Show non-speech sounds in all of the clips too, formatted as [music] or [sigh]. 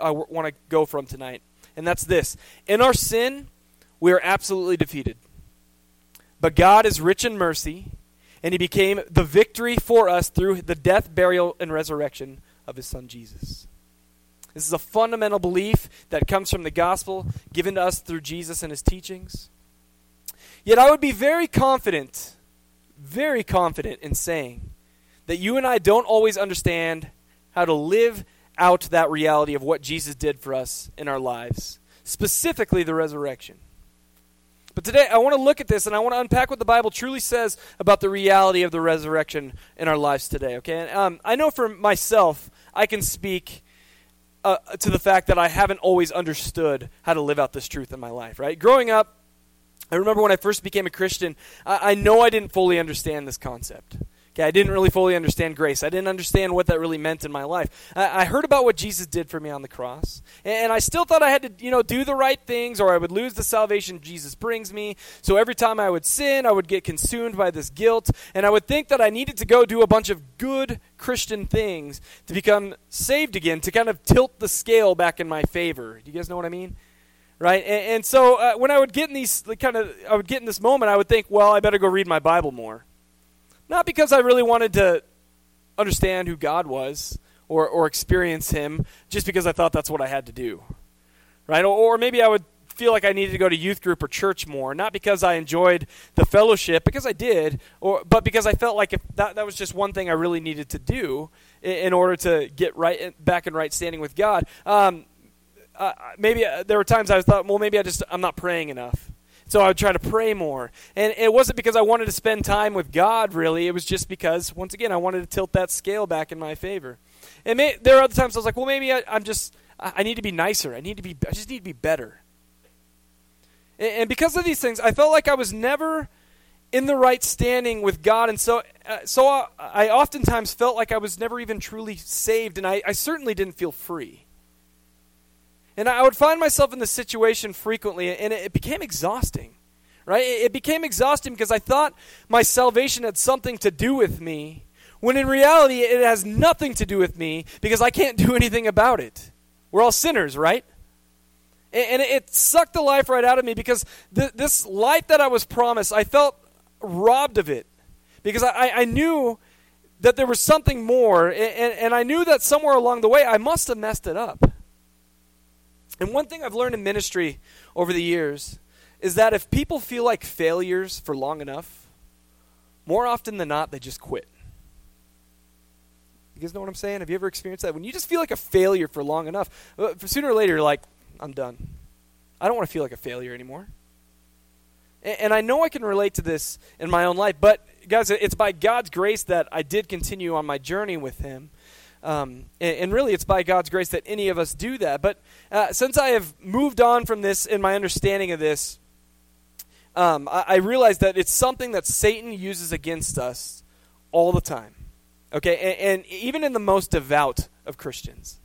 I want to go from tonight, and that's this: in our sin, we are absolutely defeated. But God is rich in mercy, and He became the victory for us through the death, burial, and resurrection of His Son Jesus. This is a fundamental belief that comes from the gospel given to us through Jesus and His teachings. Yet I would be very confident, very confident in saying that you and I don't always understand how to live out that reality of what Jesus did for us in our lives, specifically the resurrection. But today, I want to look at this and I want to unpack what the Bible truly says about the reality of the resurrection in our lives today. Okay, and, um, I know for myself, I can speak uh, to the fact that I haven't always understood how to live out this truth in my life. Right, growing up, I remember when I first became a Christian, I, I know I didn't fully understand this concept. Okay, I didn't really fully understand grace. I didn't understand what that really meant in my life. I, I heard about what Jesus did for me on the cross, and, and, I still thought I had to, you know, do the right things, or I would lose the salvation Jesus brings me. So every time I would sin, I would get consumed by this guilt, and I would think that I needed to go do a bunch of good Christian things to become saved again, to kind of tilt the scale back in my favor. Do you guys know what I mean? right? And, and so uh, when I would get in these like, kind of, I would get in this moment, I would think, well, I better go read my Bible more. Not because I really wanted to understand who God was or, or experience Him, just because I thought that's what I had to do. Right? Or, or maybe I would feel like I needed to go to youth group or church more, not because I enjoyed the fellowship, because I did, or but because I felt like if that, that was just one thing I really needed to do in, in order to get right back in right standing with God. Um, uh, maybe uh, there were times I thought, well, maybe I just I'm not praying enough. So I would try to pray more. And it wasn't because I wanted to spend time with God, really. It was just because, once again, I wanted to tilt that scale back in my favor. And may, there are other times I was like, well, maybe I, am just, I need to be nicer. I need to be, I just need to be better. And, and because of these things, I felt like I was never in the right standing with God, and so uh, so I, I, oftentimes felt like I was never even truly saved, and I, I certainly didn't feel free. And I would find myself in this situation frequently, and it became exhausting, right? It became exhausting because I thought my salvation had something to do with me, when in reality, it has nothing to do with me because I can't do [laughs] anything about it. We're all sinners, right? And it sucked the life right out of me because this life that I was promised, I felt robbed of it because I, knew that there was something more, and I knew that somewhere along the way I must have messed it up. And one thing I've learned in ministry over the years is that if people feel like failures for long enough, more often than not, they just quit. You guys know what I'm saying? Have you ever experienced that? When you just feel like a failure for long enough, uh, sooner or later, you're like, I'm done. I don't want to feel like a failure anymore. And, and I know I can relate to this in my own life, but guys, it's by God's grace that I did continue on my journey with Him. Um, and, and, really, it's by God's grace that any of us do that. But uh, since I have moved on from this in my understanding of this, um, I, I realize that it's something that Satan uses against us all the time. Okay, and, and even in the most devout of Christians.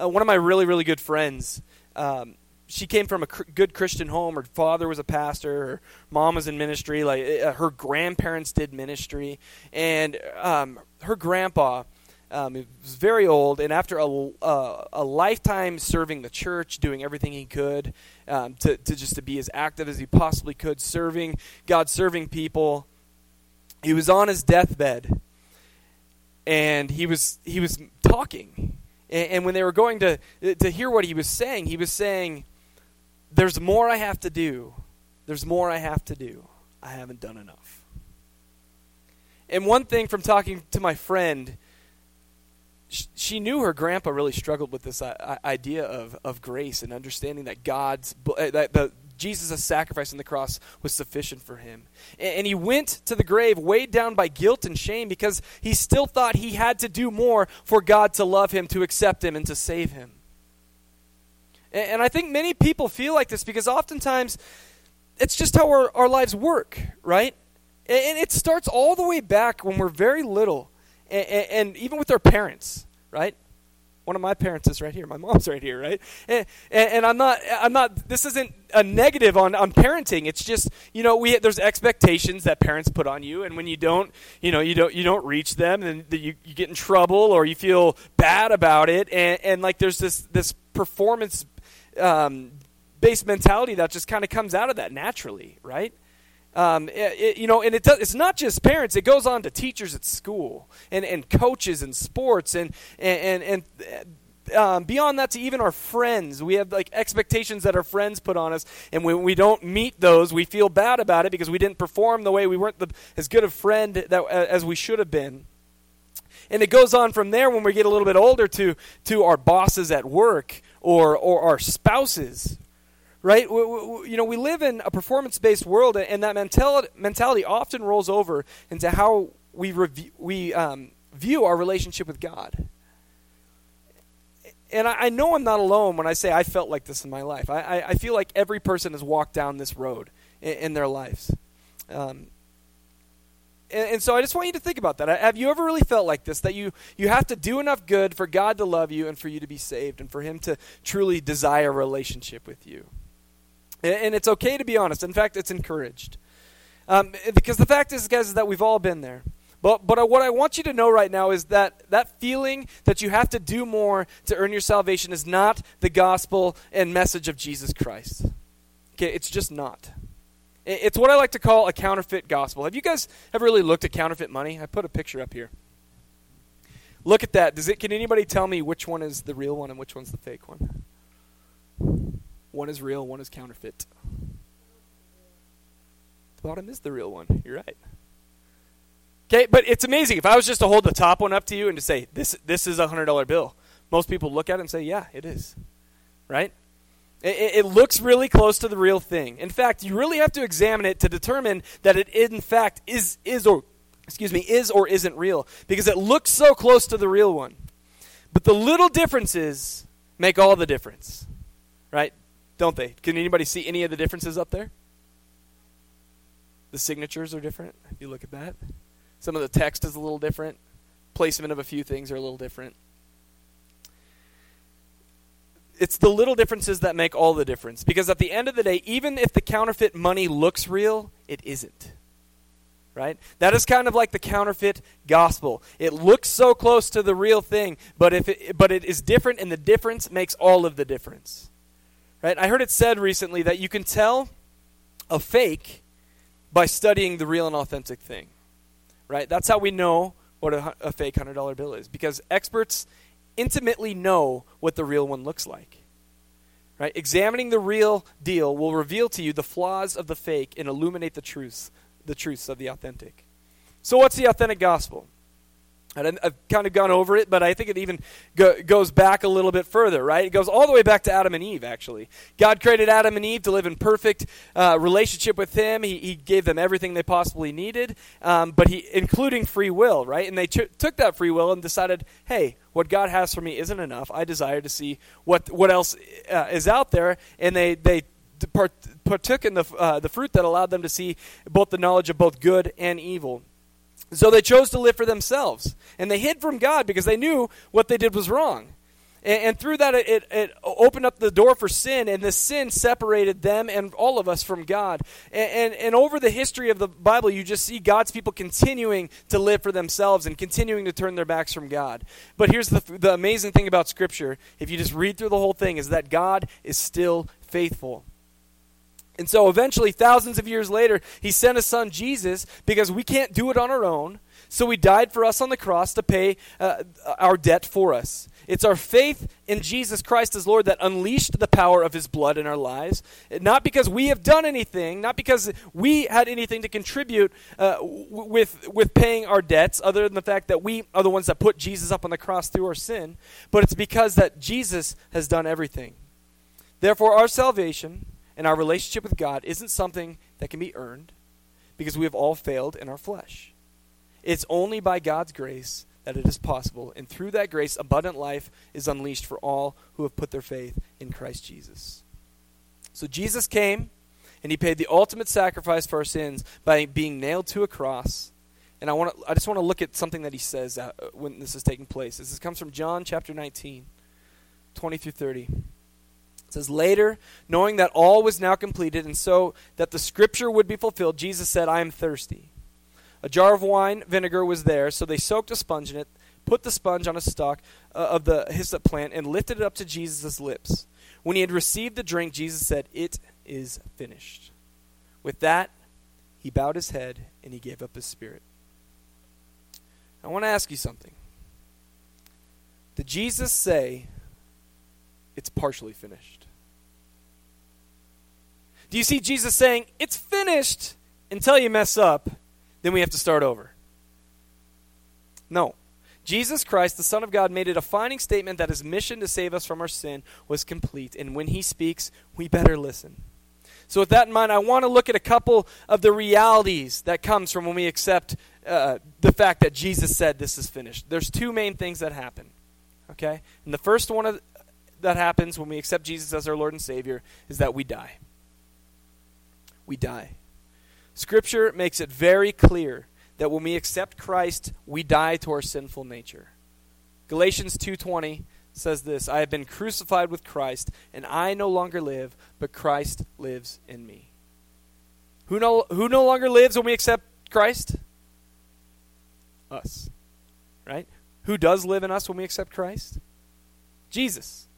Uh, one of my really, really good friends, um, she came from a cr- good Christian home. Her father was a pastor. Her mom was in ministry. Like uh, her grandparents did ministry, and um, her grandpa um, he was very old, and after a, uh, a lifetime serving the church, doing everything he could um, to, to just to be as active as he possibly could, serving God, serving people, he was on his deathbed, and he was he was talking, and, and when they were going to to hear what he was saying, he was saying, "There's more I have to do. There's more I have to do. I haven't done enough." And one thing from talking to my friend she knew her grandpa really struggled with this uh, idea of, of grace and understanding that God's uh, that the Jesus' sacrifice on the cross was sufficient for him. And he went to the grave weighed down by guilt and shame because he still thought he had to do more for God to love him, to accept him, and to save him. And I think many people feel like this because oftentimes it's just how our, our lives work, right? And it starts all the way back when we're very little and, even with our parents, right? One of my parents is right here. My mom's right here, right? And, and, I'm not. I'm not. This isn't a negative on, on parenting. It's just you know we there's expectations that parents put on you, and when you don't, you know, you don't you don't reach them, and you, you get in trouble or you feel bad about it, and, and like there's this this performance um, based mentality that just kind of comes out of that naturally, right? Um, it, you know, and it does, it's not just parents; it goes on to teachers at school and, and coaches in sports and and and. and um, beyond that, to even our friends, we have like expectations that our friends put on us, and when we don't meet those, we feel bad about it because we didn't perform the way we weren't the, as good a friend that uh, as we should have been. And it goes on from there when we get a little bit older to to our bosses at work or or our spouses right? We, we, you know, we live in a performance-based world, and that mentality, often rolls over into how we we um, view our relationship with God. And I, I, know I'm not alone when I say I felt like this in my life. I, I, I feel like every person has walked down this road in, in their lives. Um, and, and, so I just want you to think about that. Have you ever really felt like this? That you, you have to do enough good for God to love you and for you to be saved and for Him to truly desire a relationship with you? And it's okay to be honest. In fact, it's encouraged. Um, because the fact is, guys, is that we've all been there. But, but what I want you to know right now is that that feeling that you have to do more to earn your salvation is not the gospel and message of Jesus Christ. Okay, it's just not. It's what I like to call a counterfeit gospel. Have you guys ever really looked at counterfeit money? I put a picture up here. Look at that. Does it? Can anybody tell me which one is the real one and which one's the fake one? One is real, one is counterfeit. The bottom is the real one. You're right. Okay, but it's amazing. If I was just to hold the top one up to you and to say, this, this is a $100 bill, most people look at it and say, yeah, it is. Right? It, it, looks really close to the real thing. In fact, you really have to examine it to determine that it in fact is, is or excuse me, is or isn't real because it looks so close to the real one. But the little differences make all the difference. Right? Don't they? Can anybody see any of the differences up there? The signatures are different. If you look at that, some of the text is a little different. Placement of a few things are a little different. It's the little differences that make all the difference. Because at the end of the day, even if the counterfeit money looks real, it isn't. Right? That is kind of like the counterfeit gospel. It looks so close to the real thing, but if it, but it is different and the difference makes all of the difference. Right? I heard it said recently that you can tell a fake by studying the real and authentic thing. Right? That's how we know what a, a fake $100 bill is because experts intimately know what the real one looks like. Right? Examining the real deal will reveal to you the flaws of the fake and illuminate the truths, the truths of the authentic. So what's the authentic gospel? And I've kind of gone over it, but I think it even go, goes back a little bit further, right? It goes all the way back to Adam and Eve, actually. God created Adam and Eve to live in perfect uh, relationship with Him. He, he, gave them everything they possibly needed, um, but he, including free will, right? And they t- took that free will and decided, hey, what God has for me isn't enough. I desire to see what what else uh, is out there, and they they partook in the uh, the fruit that allowed them to see both the knowledge of both good and evil. So they chose to live for themselves. And they hid from God because they knew what they did was wrong. And, and through that, it, it, opened up the door for sin, and the sin separated them and all of us from God. And, and, and over the history of the Bible, you just see God's people continuing to live for themselves and continuing to turn their backs from God. But here's the, the amazing thing about Scripture if you just read through the whole thing, is that God is still faithful. And so eventually, thousands of years later, he sent his son Jesus because we can't do it on our own. So he died for us on the cross to pay uh, our debt for us. It's our faith in Jesus Christ as Lord that unleashed the power of his blood in our lives. Not because we have done anything, not because we had anything to contribute uh, with, with paying our debts, other than the fact that we are the ones that put Jesus up on the cross through our sin, but it's because that Jesus has done everything. Therefore, our salvation and our relationship with God isn't something that can be earned because we have all failed in our flesh. It's only by God's grace that it is possible, and through that grace, abundant life is unleashed for all who have put their faith in Christ Jesus. So Jesus came, and he paid the ultimate sacrifice for our sins by being nailed to a cross. And I want to, I just want to look at something that he says uh, when this is taking place. This comes from John chapter 19, 20 through 30 says later knowing that all was now completed and so that the scripture would be fulfilled jesus said i am thirsty a jar of wine vinegar was there so they soaked a sponge in it put the sponge on a stalk uh, of the hyssop plant, and lifted it up to Jesus' lips. When he had received the drink, Jesus said, It is finished. With that, he bowed his head and he gave up his spirit. I want to ask you something. Did Jesus say, It's partially finished? Do you see Jesus saying, It's finished until you mess up, then we have to start over? No. Jesus Christ, the Son of God, made a defining statement that his mission to save us from our sin was complete. And when he speaks, we better listen. So, with that in mind, I want to look at a couple of the realities that comes from when we accept uh, the fact that Jesus said this is finished. There's two main things that happen. Okay? And the first one of, that happens when we accept Jesus as our Lord and Savior is that we die. We die. Scripture makes it very clear that when we accept Christ, we die to our sinful nature. Galatians 2:20 says this, I have been crucified with Christ, and I no longer live, but Christ lives in me. Who no, who no longer lives when we accept Christ? Us. Right? Who does live in us when we accept Christ? Jesus.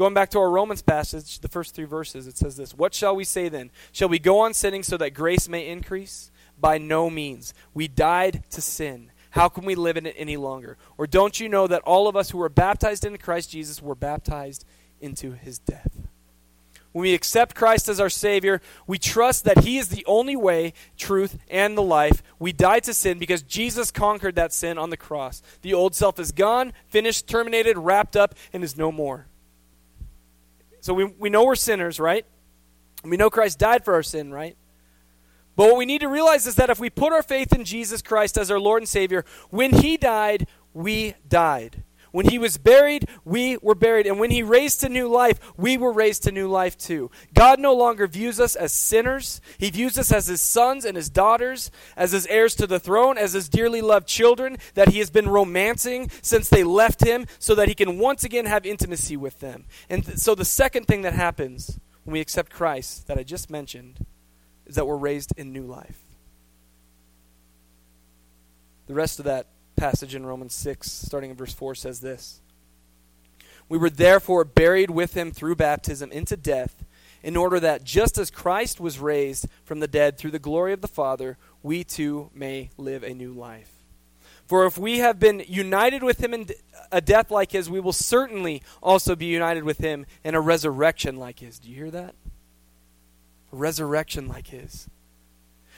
Going back to our Romans passage, the first three verses, it says this What shall we say then? Shall we go on sinning so that grace may increase? By no means. We died to sin. How can we live in it any longer? Or don't you know that all of us who were baptized into Christ Jesus were baptized into his death? When we accept Christ as our Savior, we trust that He is the only way, truth, and the life. We die to sin because Jesus conquered that sin on the cross. The old self is gone, finished, terminated, wrapped up, and is no more. So we, we know we're sinners, right? We know Christ died for our sin, right? But what we need to realize is that if we put our faith in Jesus Christ as our Lord and Savior, when He died, we died. When He was buried, we were buried. And when He raised to new life, we were raised to new life too. God no longer views us as sinners. He views us as His sons and His daughters, as His heirs to the throne, as His dearly loved children that He has been romancing since they left Him so that He can once again have intimacy with them. And th- so the second thing that happens when we accept Christ that I just mentioned is that we're raised in new life. The rest of that passage in Romans 6, starting in verse 4, says this We were therefore buried with him through baptism into death, in order that just as Christ was raised from the dead through the glory of the Father, we too may live a new life. For if we have been united with him in a death like his, we will certainly also be united with him in a resurrection like his. Do you hear that? A resurrection like his.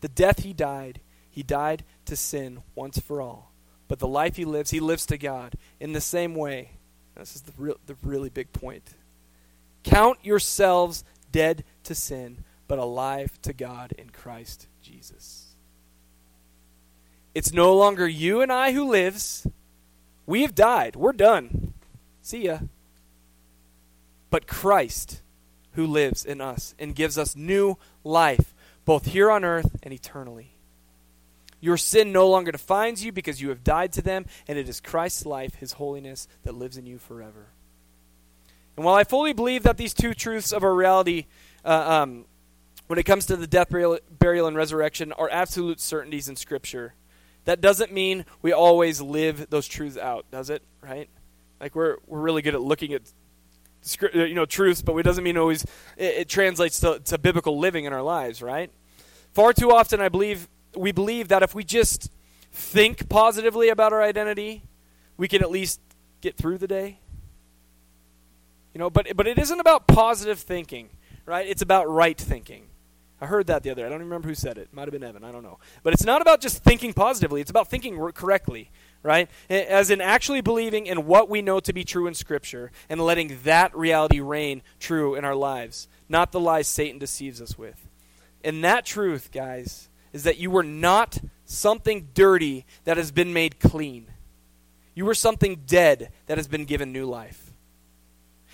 The death he died, he died to sin once for all. But the life he lives, he lives to God. In the same way, this is the, real, the really big point. Count yourselves dead to sin, but alive to God in Christ Jesus. It's no longer you and I who lives we have died. We're done. See ya. But Christ, who lives in us and gives us new life, both here on earth and eternally. Your sin no longer defines you because you have died to them, and it is Christ's life, his holiness, that lives in you forever. And while I fully believe that these two truths of our reality, uh, um, when it comes to the death, burial, burial, and resurrection, are absolute certainties in Scripture, that doesn't mean we always live those truths out, does it? Right? Like we're we're really good at looking at you know truths, but it doesn't mean always it, it translates to, to biblical living in our lives, right? Far too often, I believe we believe that if we just think positively about our identity, we can at least get through the day. You know, but but it isn't about positive thinking, right? It's about right thinking. I heard that the other day. I don't remember who said it. Might have been Evan. I don't know. But it's not about just thinking positively. It's about thinking correctly, right? As in actually believing in what we know to be true in Scripture and letting that reality reign true in our lives, not the lies Satan deceives us with. And that truth, guys, is that you were not something dirty that has been made clean. You were something dead that has been given new life.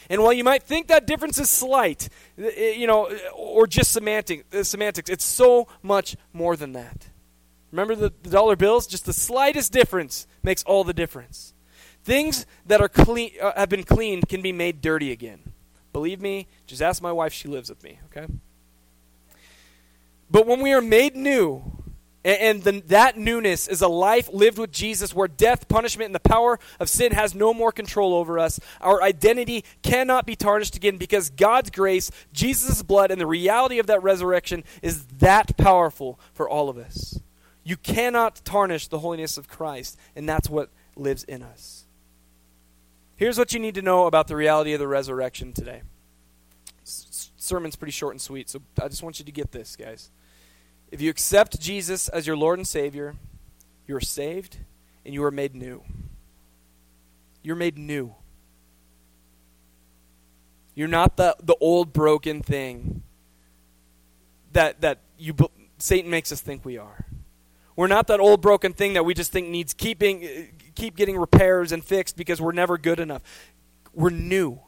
And while you might think that difference is slight, you know, or just semantic, uh, semantics, it's so much more than that. Remember the, the dollar bills? Just the slightest difference makes all the difference. Things that are clean, uh, have been cleaned can be made dirty again. Believe me, just ask my wife, she lives with me, okay? But when we are made new, and, the, that newness is a life lived with Jesus where death, punishment, and the power of sin has no more control over us. Our identity cannot be tarnished again because God's grace, Jesus' blood, and the reality of that resurrection is that powerful for all of us. You cannot tarnish the holiness of Christ, and that's what lives in us. Here's what you need to know about the reality of the resurrection today. Sermon's pretty short and sweet, so I just want you to get this, guys. If you accept Jesus as your Lord and Savior, you are saved and you are made new. You're made new. You're not the, the old broken thing that, that you, Satan makes us think we are. We're not that old broken thing that we just think needs keeping, keep getting repairs and fixed because we're never good enough. We're new.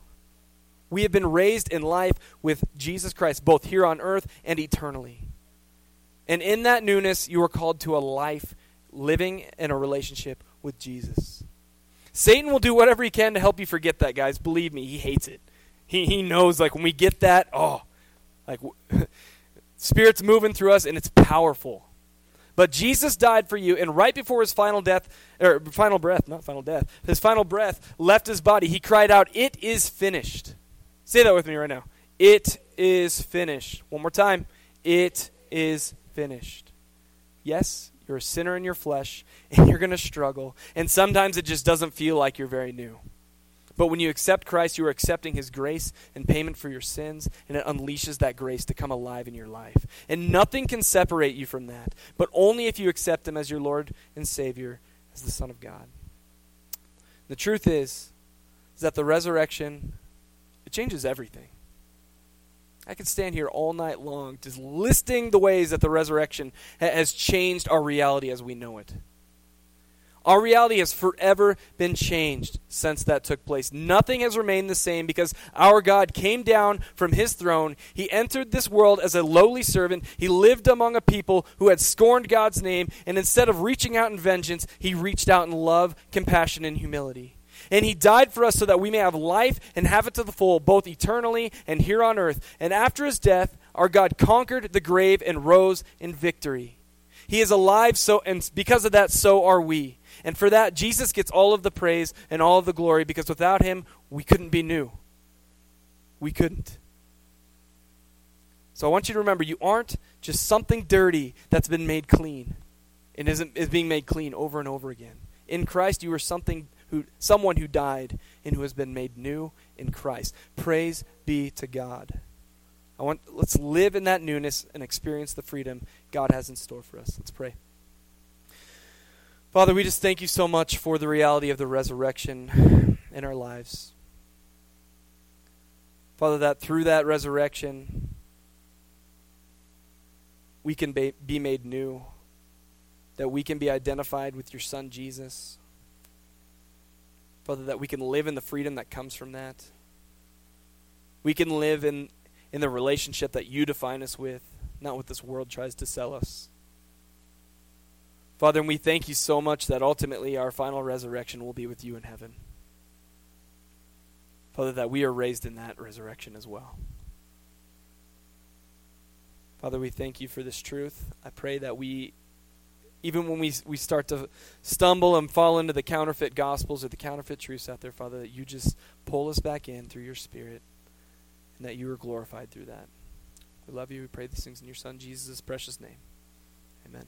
We have been raised in life with Jesus Christ, both here on earth and eternally. And in that newness, you are called to a life living in a relationship with Jesus. Satan will do whatever he can to help you forget that, guys. Believe me, he hates it. He, he knows, like, when we get that, oh, like, [laughs] Spirit's moving through us, and it's powerful. But Jesus died for you, and right before his final death, or final breath, not final death, his final breath left his body, he cried out, It is finished. Say that with me right now. It is finished. One more time. It is finished. Yes, you're a sinner in your flesh, [laughs] and you're going to struggle, and sometimes it just doesn't feel like you're very new. But when you accept Christ, you are accepting His grace and payment for your sins, and it unleashes that grace to come alive in your life. And nothing can separate you from that, but only if you accept Him as your Lord and Savior, as the Son of God. The truth is, is that the resurrection, it changes everything. I could stand here all night long just listing the ways that the resurrection ha- has changed our reality as we know it. Our reality has forever been changed since that took place. Nothing has remained the same because our God came down from his throne. He entered this world as a lowly servant. He lived among a people who had scorned God's name, and instead of reaching out in vengeance, he reached out in love, compassion, and humility. And he died for us so that we may have life and have it to the full, both eternally and here on earth. And after his death, our God conquered the grave and rose in victory. He is alive, so and because of that, so are we. And for that, Jesus gets all of the praise and all of the glory because without him, we couldn't be new. We couldn't. So I want you to remember you aren't just something dirty that's been made clean and isn't is being made clean over and over again. In Christ, you are something who someone who died and who has been made new in Christ. Praise be to God. I want let's live in that newness and experience the freedom God has in store for us. Let's pray. Father, we just thank you so much for the reality of the resurrection in our lives. Father, that through that resurrection, we can be, made new, that we can be identified with your Son, Jesus. Father, that we can live in the freedom that comes from that. We can live in, in the relationship that you define us with, not what this world tries to sell us. Father, and we thank you so much that ultimately our final resurrection will be with you in heaven. Father, that we are raised in that resurrection as well. Father, we thank you for this truth. I pray that we even when we, we start to stumble and fall into the counterfeit gospels or the counterfeit truths out there, Father, that you just pull us back in through your Spirit and that you are glorified through that. We love you. We pray these things in your Son, Jesus' precious name. Amen.